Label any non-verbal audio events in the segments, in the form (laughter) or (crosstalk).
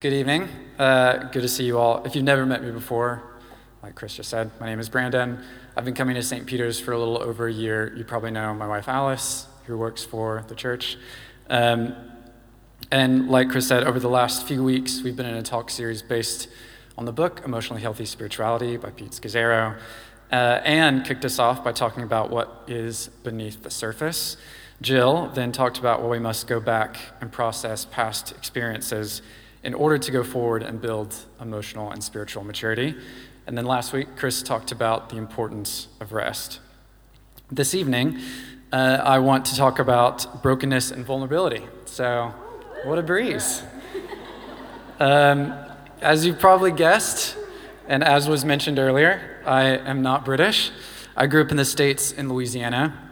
Good evening. Uh, good to see you all. If you've never met me before, like Chris just said, my name is Brandon. I've been coming to St. Peter's for a little over a year. You probably know my wife Alice, who works for the church. Um, and like Chris said, over the last few weeks, we've been in a talk series based on the book Emotionally Healthy Spirituality by Pete Scazzero, uh, and kicked us off by talking about what is beneath the surface. Jill then talked about why we must go back and process past experiences in order to go forward and build emotional and spiritual maturity. And then last week, Chris talked about the importance of rest. This evening, uh, I want to talk about brokenness and vulnerability. So, what a breeze. Um, as you probably guessed, and as was mentioned earlier, I am not British. I grew up in the States in Louisiana.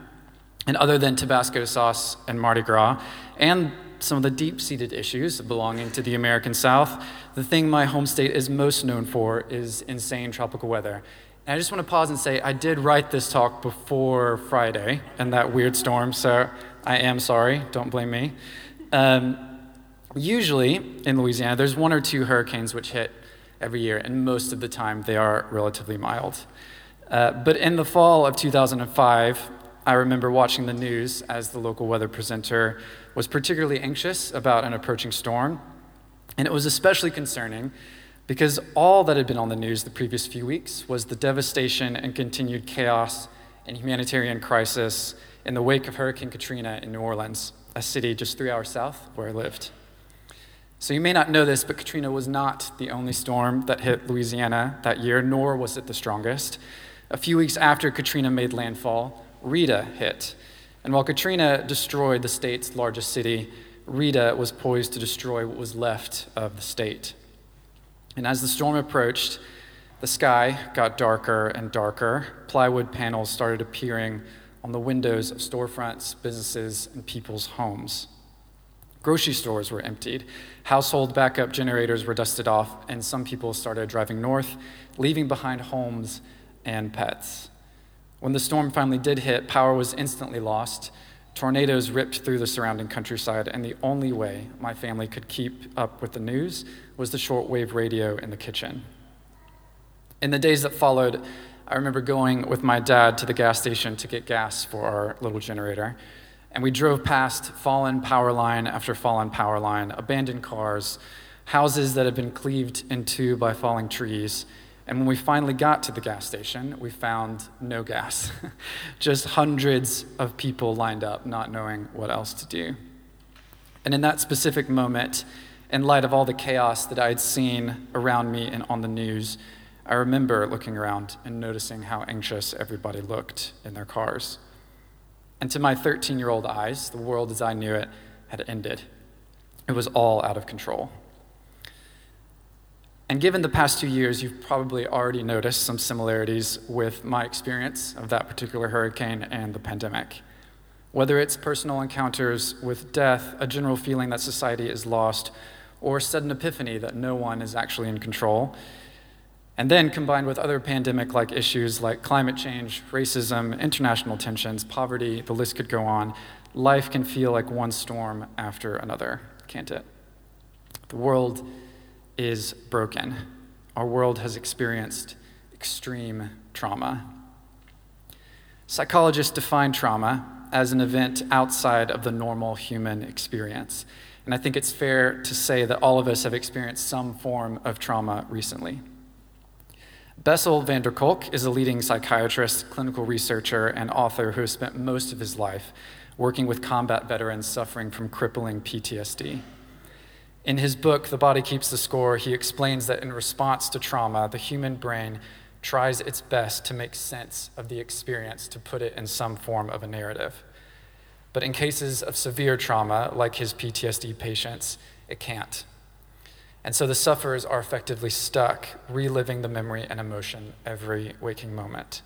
And other than Tabasco sauce and Mardi Gras, and some of the deep seated issues belonging to the American South, the thing my home state is most known for is insane tropical weather. And I just want to pause and say I did write this talk before Friday and that weird storm, so I am sorry, don't blame me. Um, usually in Louisiana, there's one or two hurricanes which hit every year, and most of the time they are relatively mild. Uh, but in the fall of 2005, I remember watching the news as the local weather presenter was particularly anxious about an approaching storm. And it was especially concerning because all that had been on the news the previous few weeks was the devastation and continued chaos and humanitarian crisis in the wake of Hurricane Katrina in New Orleans, a city just three hours south where I lived. So you may not know this, but Katrina was not the only storm that hit Louisiana that year, nor was it the strongest. A few weeks after Katrina made landfall, Rita hit. And while Katrina destroyed the state's largest city, Rita was poised to destroy what was left of the state. And as the storm approached, the sky got darker and darker. Plywood panels started appearing on the windows of storefronts, businesses, and people's homes. Grocery stores were emptied. Household backup generators were dusted off, and some people started driving north, leaving behind homes and pets. When the storm finally did hit, power was instantly lost. Tornadoes ripped through the surrounding countryside, and the only way my family could keep up with the news was the shortwave radio in the kitchen. In the days that followed, I remember going with my dad to the gas station to get gas for our little generator. And we drove past fallen power line after fallen power line, abandoned cars, houses that had been cleaved in two by falling trees, and when we finally got to the gas station, we found no gas. (laughs) Just hundreds of people lined up, not knowing what else to do. And in that specific moment, in light of all the chaos that I had seen around me and on the news, I remember looking around and noticing how anxious everybody looked in their cars. And to my 13 year old eyes, the world as I knew it had ended. It was all out of control. And given the past two years, you've probably already noticed some similarities with my experience of that particular hurricane and the pandemic. Whether it's personal encounters with death, a general feeling that society is lost, or sudden epiphany that no one is actually in control. And then combined with other pandemic like issues like climate change, racism, international tensions, poverty, the list could go on, life can feel like one storm after another, can't it? The world is broken. Our world has experienced extreme trauma. Psychologists define trauma as an event outside of the normal human experience. And I think it's fair to say that all of us have experienced some form of trauma recently. Bessel van der Kolk is a leading psychiatrist, clinical researcher, and author who has spent most of his life working with combat veterans suffering from crippling PTSD. In his book, The Body Keeps the Score, he explains that in response to trauma, the human brain tries its best to make sense of the experience, to put it in some form of a narrative. But in cases of severe trauma, like his PTSD patients, it can't. And so the sufferers are effectively stuck reliving the memory and emotion every waking moment.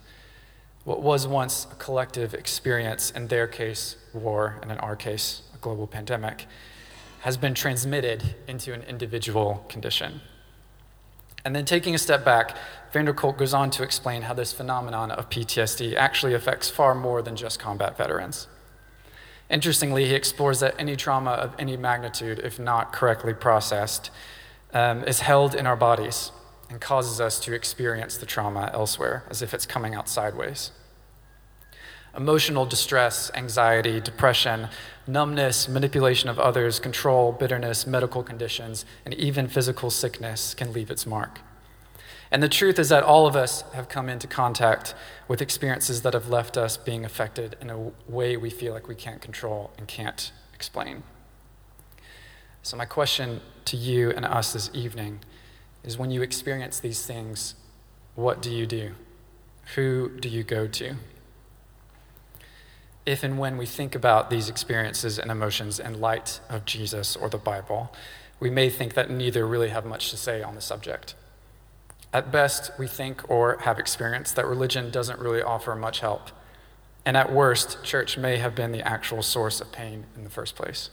What was once a collective experience, in their case, war, and in our case, a global pandemic, has been transmitted into an individual condition. And then taking a step back, van der Kolk goes on to explain how this phenomenon of PTSD actually affects far more than just combat veterans. Interestingly, he explores that any trauma of any magnitude, if not correctly processed, um, is held in our bodies and causes us to experience the trauma elsewhere as if it's coming out sideways. Emotional distress, anxiety, depression, numbness, manipulation of others, control, bitterness, medical conditions, and even physical sickness can leave its mark. And the truth is that all of us have come into contact with experiences that have left us being affected in a way we feel like we can't control and can't explain. So, my question to you and us this evening is when you experience these things, what do you do? Who do you go to? If and when we think about these experiences and emotions in light of Jesus or the Bible, we may think that neither really have much to say on the subject. At best, we think or have experienced that religion doesn't really offer much help. And at worst, church may have been the actual source of pain in the first place.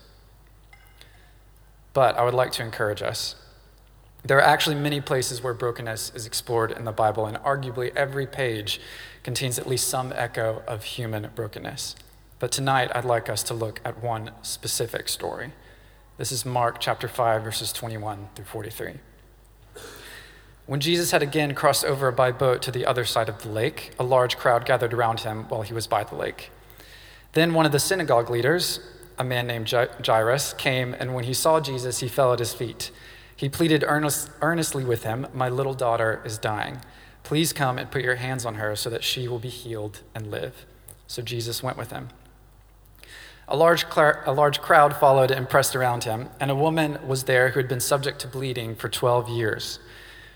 But I would like to encourage us. There are actually many places where brokenness is explored in the Bible, and arguably every page contains at least some echo of human brokenness. But tonight, I'd like us to look at one specific story. This is Mark chapter 5, verses 21 through 43. When Jesus had again crossed over by boat to the other side of the lake, a large crowd gathered around him while he was by the lake. Then one of the synagogue leaders, a man named Jairus, came, and when he saw Jesus, he fell at his feet. He pleaded earnest, earnestly with him, My little daughter is dying. Please come and put your hands on her so that she will be healed and live. So Jesus went with him. A large, a large crowd followed and pressed around him, and a woman was there who had been subject to bleeding for 12 years.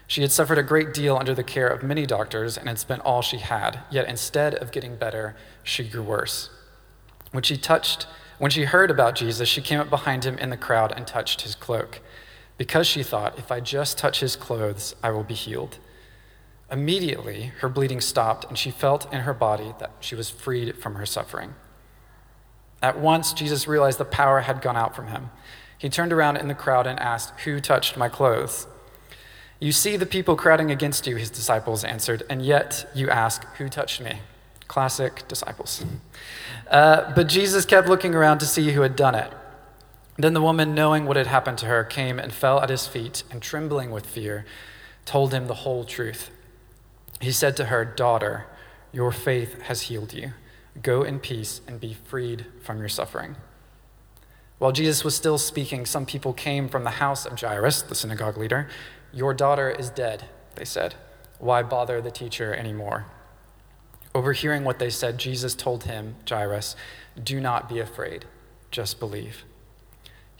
She had suffered a great deal under the care of many doctors and had spent all she had, yet instead of getting better, she grew worse. When she touched, when she heard about Jesus, she came up behind him in the crowd and touched his cloak, because she thought, if I just touch his clothes, I will be healed. Immediately, her bleeding stopped, and she felt in her body that she was freed from her suffering. At once, Jesus realized the power had gone out from him. He turned around in the crowd and asked, Who touched my clothes? You see the people crowding against you, his disciples answered, and yet you ask, Who touched me? Classic disciples. Uh, but Jesus kept looking around to see who had done it. Then the woman, knowing what had happened to her, came and fell at his feet, and trembling with fear, told him the whole truth. He said to her, Daughter, your faith has healed you. Go in peace and be freed from your suffering. While Jesus was still speaking, some people came from the house of Jairus, the synagogue leader your daughter is dead, they said. Why bother the teacher anymore? Overhearing what they said, Jesus told him, Jairus, Do not be afraid, just believe.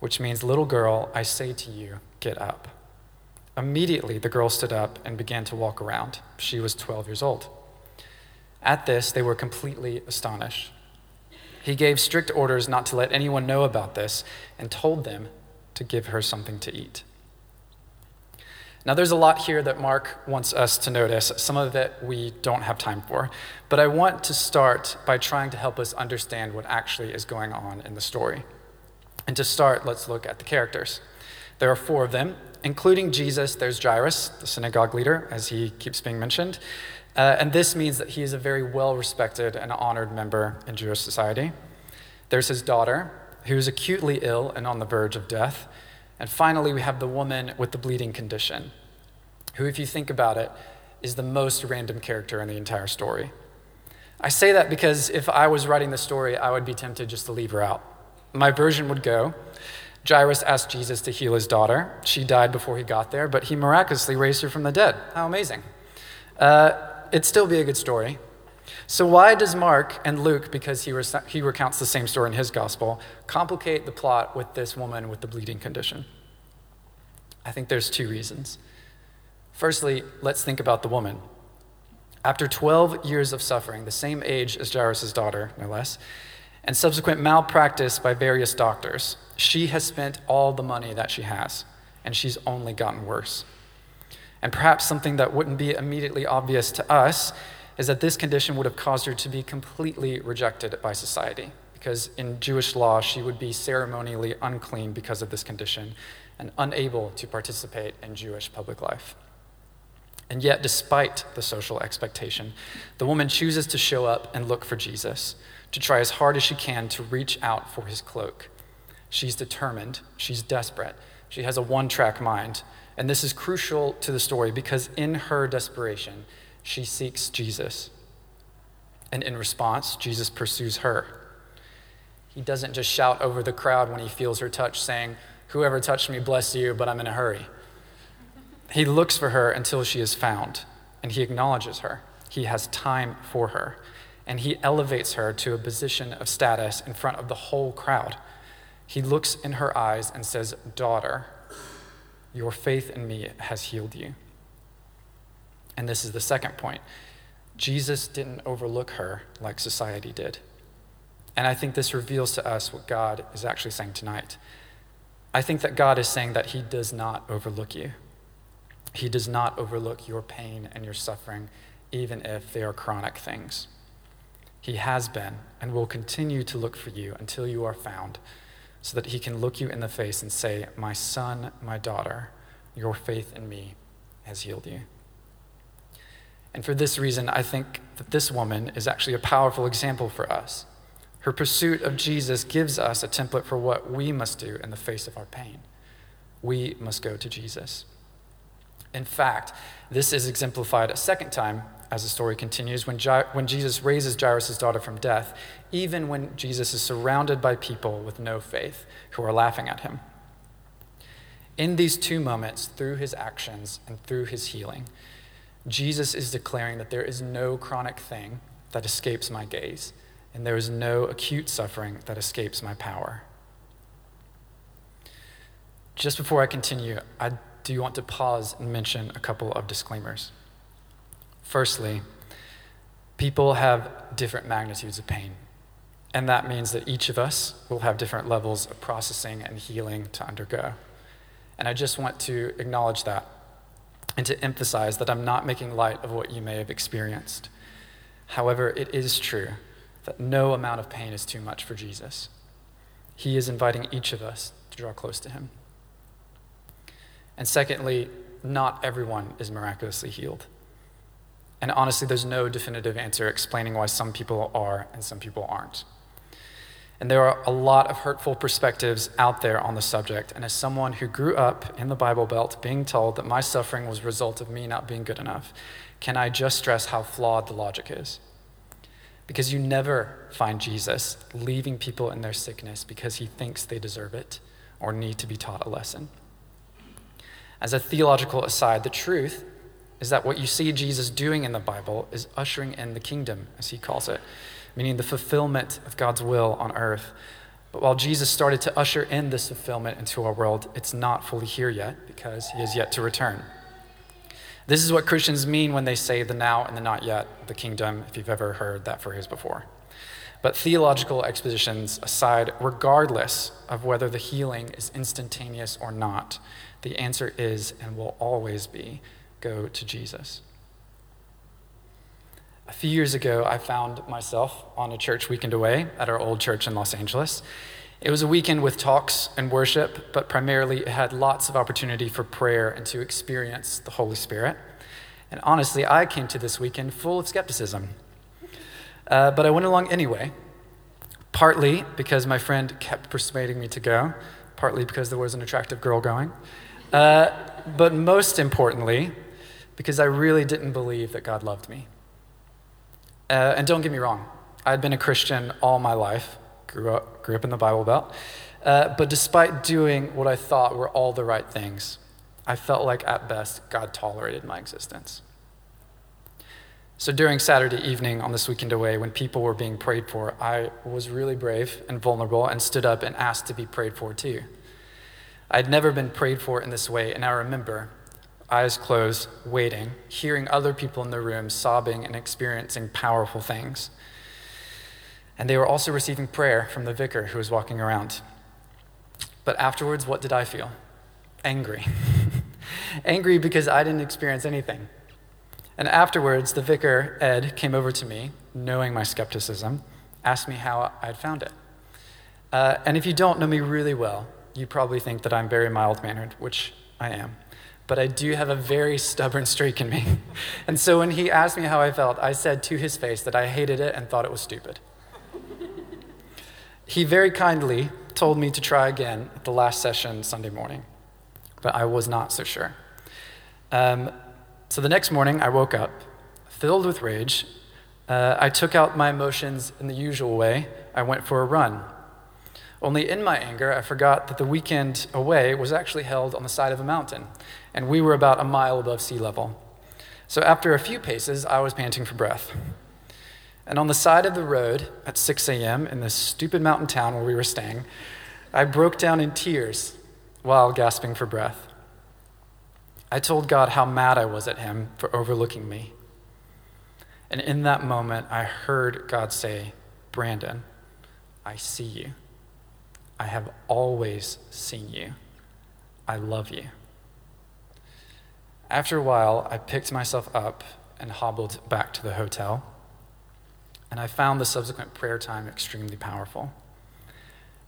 which means, Little girl, I say to you, get up. Immediately the girl stood up and began to walk around. She was 12 years old. At this, they were completely astonished. He gave strict orders not to let anyone know about this and told them to give her something to eat. Now, there's a lot here that Mark wants us to notice. Some of it we don't have time for. But I want to start by trying to help us understand what actually is going on in the story. And to start, let's look at the characters. There are four of them, including Jesus. There's Jairus, the synagogue leader, as he keeps being mentioned. Uh, and this means that he is a very well respected and honored member in Jewish society. There's his daughter, who's acutely ill and on the verge of death. And finally, we have the woman with the bleeding condition, who, if you think about it, is the most random character in the entire story. I say that because if I was writing the story, I would be tempted just to leave her out. My version would go Jairus asked Jesus to heal his daughter. She died before he got there, but he miraculously raised her from the dead. How amazing. Uh, it'd still be a good story. So, why does Mark and Luke, because he, he recounts the same story in his gospel, complicate the plot with this woman with the bleeding condition? I think there's two reasons. Firstly, let's think about the woman. After 12 years of suffering, the same age as Jairus' daughter, no less, and subsequent malpractice by various doctors, she has spent all the money that she has, and she's only gotten worse. And perhaps something that wouldn't be immediately obvious to us is that this condition would have caused her to be completely rejected by society, because in Jewish law, she would be ceremonially unclean because of this condition and unable to participate in Jewish public life. And yet, despite the social expectation, the woman chooses to show up and look for Jesus, to try as hard as she can to reach out for his cloak. She's determined, she's desperate, she has a one track mind. And this is crucial to the story because in her desperation, she seeks Jesus. And in response, Jesus pursues her. He doesn't just shout over the crowd when he feels her touch, saying, Whoever touched me, bless you, but I'm in a hurry. He looks for her until she is found, and he acknowledges her. He has time for her, and he elevates her to a position of status in front of the whole crowd. He looks in her eyes and says, Daughter, your faith in me has healed you. And this is the second point Jesus didn't overlook her like society did. And I think this reveals to us what God is actually saying tonight. I think that God is saying that He does not overlook you. He does not overlook your pain and your suffering, even if they are chronic things. He has been and will continue to look for you until you are found, so that He can look you in the face and say, My son, my daughter, your faith in me has healed you. And for this reason, I think that this woman is actually a powerful example for us. Her pursuit of Jesus gives us a template for what we must do in the face of our pain. We must go to Jesus. In fact, this is exemplified a second time as the story continues when, when Jesus raises Jairus' daughter from death, even when Jesus is surrounded by people with no faith who are laughing at him. In these two moments, through his actions and through his healing, Jesus is declaring that there is no chronic thing that escapes my gaze, and there is no acute suffering that escapes my power. Just before I continue, I do want to pause and mention a couple of disclaimers? Firstly, people have different magnitudes of pain, and that means that each of us will have different levels of processing and healing to undergo. And I just want to acknowledge that and to emphasize that I'm not making light of what you may have experienced. However, it is true that no amount of pain is too much for Jesus. He is inviting each of us to draw close to him. And secondly, not everyone is miraculously healed. And honestly, there's no definitive answer explaining why some people are and some people aren't. And there are a lot of hurtful perspectives out there on the subject. And as someone who grew up in the Bible Belt being told that my suffering was a result of me not being good enough, can I just stress how flawed the logic is? Because you never find Jesus leaving people in their sickness because he thinks they deserve it or need to be taught a lesson. As a theological aside, the truth is that what you see Jesus doing in the Bible is ushering in the kingdom, as he calls it, meaning the fulfillment of God's will on earth. But while Jesus started to usher in this fulfillment into our world, it's not fully here yet because he is yet to return. This is what Christians mean when they say the now and the not yet the kingdom, if you've ever heard that phrase before. But theological expositions aside, regardless of whether the healing is instantaneous or not, the answer is and will always be go to Jesus. A few years ago, I found myself on a church weekend away at our old church in Los Angeles. It was a weekend with talks and worship, but primarily it had lots of opportunity for prayer and to experience the Holy Spirit. And honestly, I came to this weekend full of skepticism. Uh, but I went along anyway, partly because my friend kept persuading me to go, partly because there was an attractive girl going. Uh, but most importantly, because I really didn't believe that God loved me. Uh, and don't get me wrong, I'd been a Christian all my life, grew up, grew up in the Bible Belt. Uh, but despite doing what I thought were all the right things, I felt like at best God tolerated my existence. So during Saturday evening on this weekend away, when people were being prayed for, I was really brave and vulnerable and stood up and asked to be prayed for too. I'd never been prayed for in this way, and I remember, eyes closed, waiting, hearing other people in the room sobbing and experiencing powerful things. And they were also receiving prayer from the vicar who was walking around. But afterwards, what did I feel? Angry. (laughs) angry because I didn't experience anything. And afterwards, the vicar, Ed, came over to me, knowing my skepticism, asked me how I'd found it. Uh, and if you don't know me really well, you probably think that I'm very mild mannered, which I am. But I do have a very stubborn streak in me. and so when he asked me how I felt, I said to his face that I hated it and thought it was stupid. he very kindly told me to try again at the last session Sunday morning, but I was not so sure. Um, so the next morning, I woke up filled with rage. Uh, I took out my emotions in the usual way. I went for a run. Only in my anger, I forgot that the weekend away was actually held on the side of a mountain, and we were about a mile above sea level. So after a few paces, I was panting for breath. And on the side of the road at 6 a.m. in this stupid mountain town where we were staying, I broke down in tears while gasping for breath. I told God how mad I was at Him for overlooking me. And in that moment, I heard God say, Brandon, I see you. I have always seen you. I love you. After a while, I picked myself up and hobbled back to the hotel and I found the subsequent prayer time extremely powerful.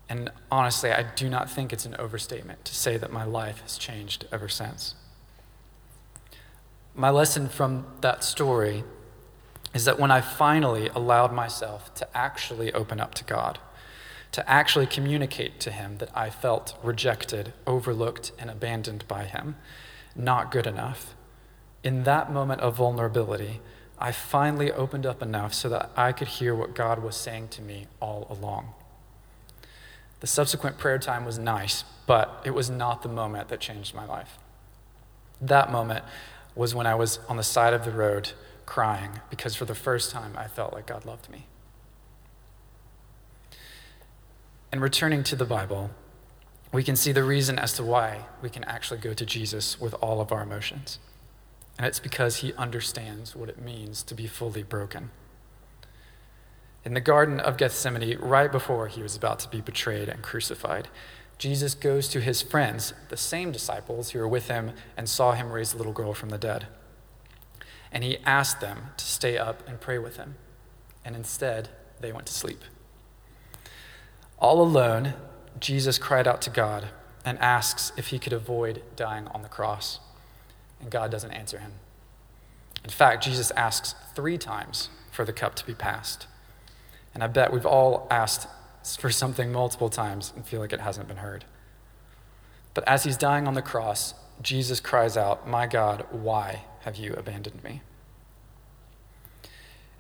And honestly, I do not think it's an overstatement to say that my life has changed ever since. My lesson from that story is that when I finally allowed myself to actually open up to God, to actually communicate to Him that I felt rejected, overlooked, and abandoned by Him, not good enough, in that moment of vulnerability, I finally opened up enough so that I could hear what God was saying to me all along. The subsequent prayer time was nice, but it was not the moment that changed my life. That moment was when I was on the side of the road crying because for the first time I felt like God loved me. And returning to the Bible, we can see the reason as to why we can actually go to Jesus with all of our emotions. And it's because he understands what it means to be fully broken. In the Garden of Gethsemane, right before he was about to be betrayed and crucified, Jesus goes to his friends, the same disciples who were with him and saw him raise the little girl from the dead. And he asked them to stay up and pray with him. And instead, they went to sleep. All alone, Jesus cried out to God and asks if he could avoid dying on the cross and God doesn't answer him. In fact, Jesus asks three times for the cup to be passed. And I bet we've all asked for something multiple times and feel like it hasn't been heard. But as he's dying on the cross, Jesus cries out, My God, why have you abandoned me?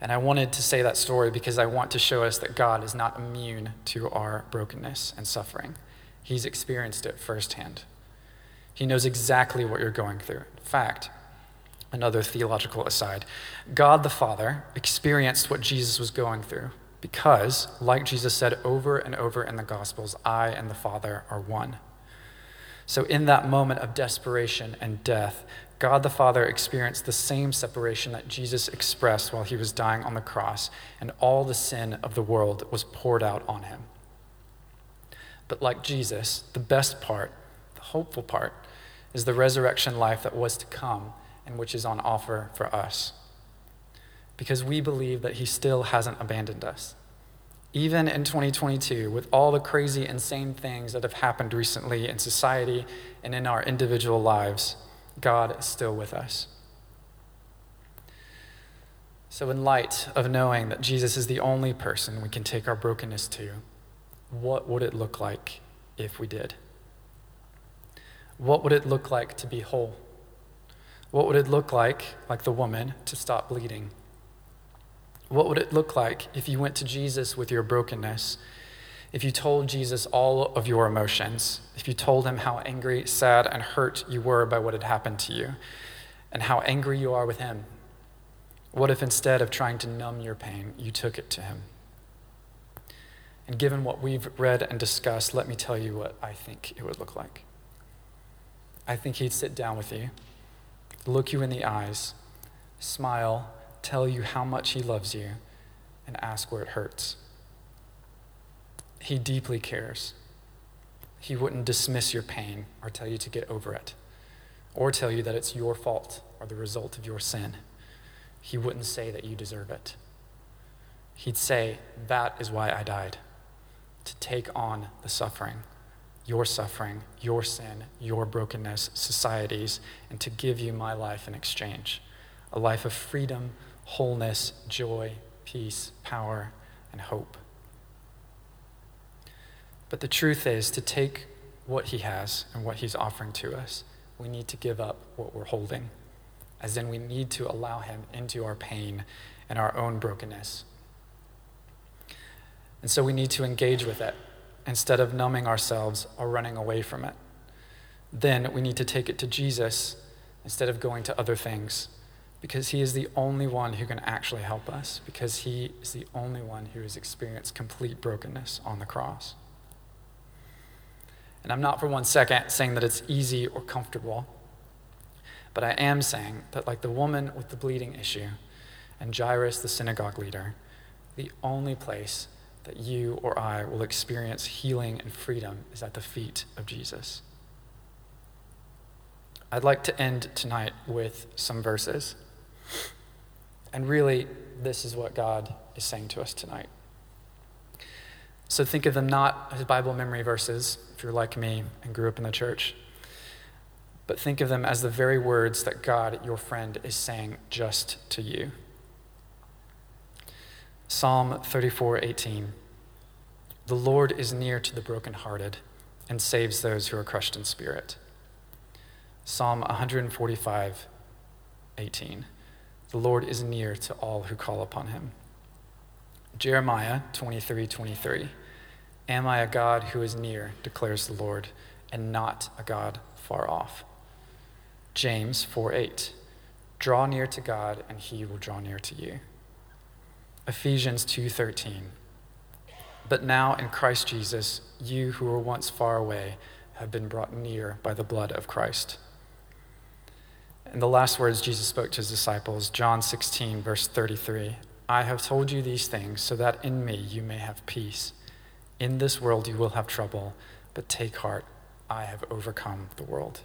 And I wanted to say that story because I want to show us that God is not immune to our brokenness and suffering. He's experienced it firsthand. He knows exactly what you're going through. In fact, another theological aside God the Father experienced what Jesus was going through because, like Jesus said over and over in the Gospels, I and the Father are one. So, in that moment of desperation and death, God the Father experienced the same separation that Jesus expressed while he was dying on the cross, and all the sin of the world was poured out on him. But like Jesus, the best part, the hopeful part, is the resurrection life that was to come and which is on offer for us. Because we believe that He still hasn't abandoned us. Even in 2022, with all the crazy, insane things that have happened recently in society and in our individual lives, God is still with us. So, in light of knowing that Jesus is the only person we can take our brokenness to, what would it look like if we did? What would it look like to be whole? What would it look like, like the woman, to stop bleeding? What would it look like if you went to Jesus with your brokenness? If you told Jesus all of your emotions? If you told him how angry, sad, and hurt you were by what had happened to you? And how angry you are with him? What if instead of trying to numb your pain, you took it to him? And given what we've read and discussed, let me tell you what I think it would look like. I think he'd sit down with you, look you in the eyes, smile, tell you how much he loves you, and ask where it hurts. He deeply cares. He wouldn't dismiss your pain or tell you to get over it or tell you that it's your fault or the result of your sin. He wouldn't say that you deserve it. He'd say, That is why I died, to take on the suffering, your suffering, your sin, your brokenness, society's, and to give you my life in exchange a life of freedom, wholeness, joy, peace, power, and hope. But the truth is, to take what he has and what he's offering to us, we need to give up what we're holding. As in, we need to allow him into our pain and our own brokenness. And so we need to engage with it instead of numbing ourselves or running away from it. Then we need to take it to Jesus instead of going to other things because he is the only one who can actually help us, because he is the only one who has experienced complete brokenness on the cross. And I'm not for one second saying that it's easy or comfortable, but I am saying that, like the woman with the bleeding issue and Jairus, the synagogue leader, the only place that you or I will experience healing and freedom is at the feet of Jesus. I'd like to end tonight with some verses. And really, this is what God is saying to us tonight. So think of them not as Bible memory verses, if you're like me and grew up in the church, but think of them as the very words that God, your friend, is saying just to you. Psalm 34 18. The Lord is near to the brokenhearted and saves those who are crushed in spirit. Psalm 145 18. The Lord is near to all who call upon him. Jeremiah 23 23. Am I a God who is near, declares the Lord, and not a God far off? James 4 8. Draw near to God, and he will draw near to you. Ephesians 2:13 But now in Christ Jesus you who were once far away have been brought near by the blood of Christ. And the last words Jesus spoke to his disciples, John 16, verse 33 I have told you these things so that in me you may have peace. In this world you will have trouble, but take heart, I have overcome the world.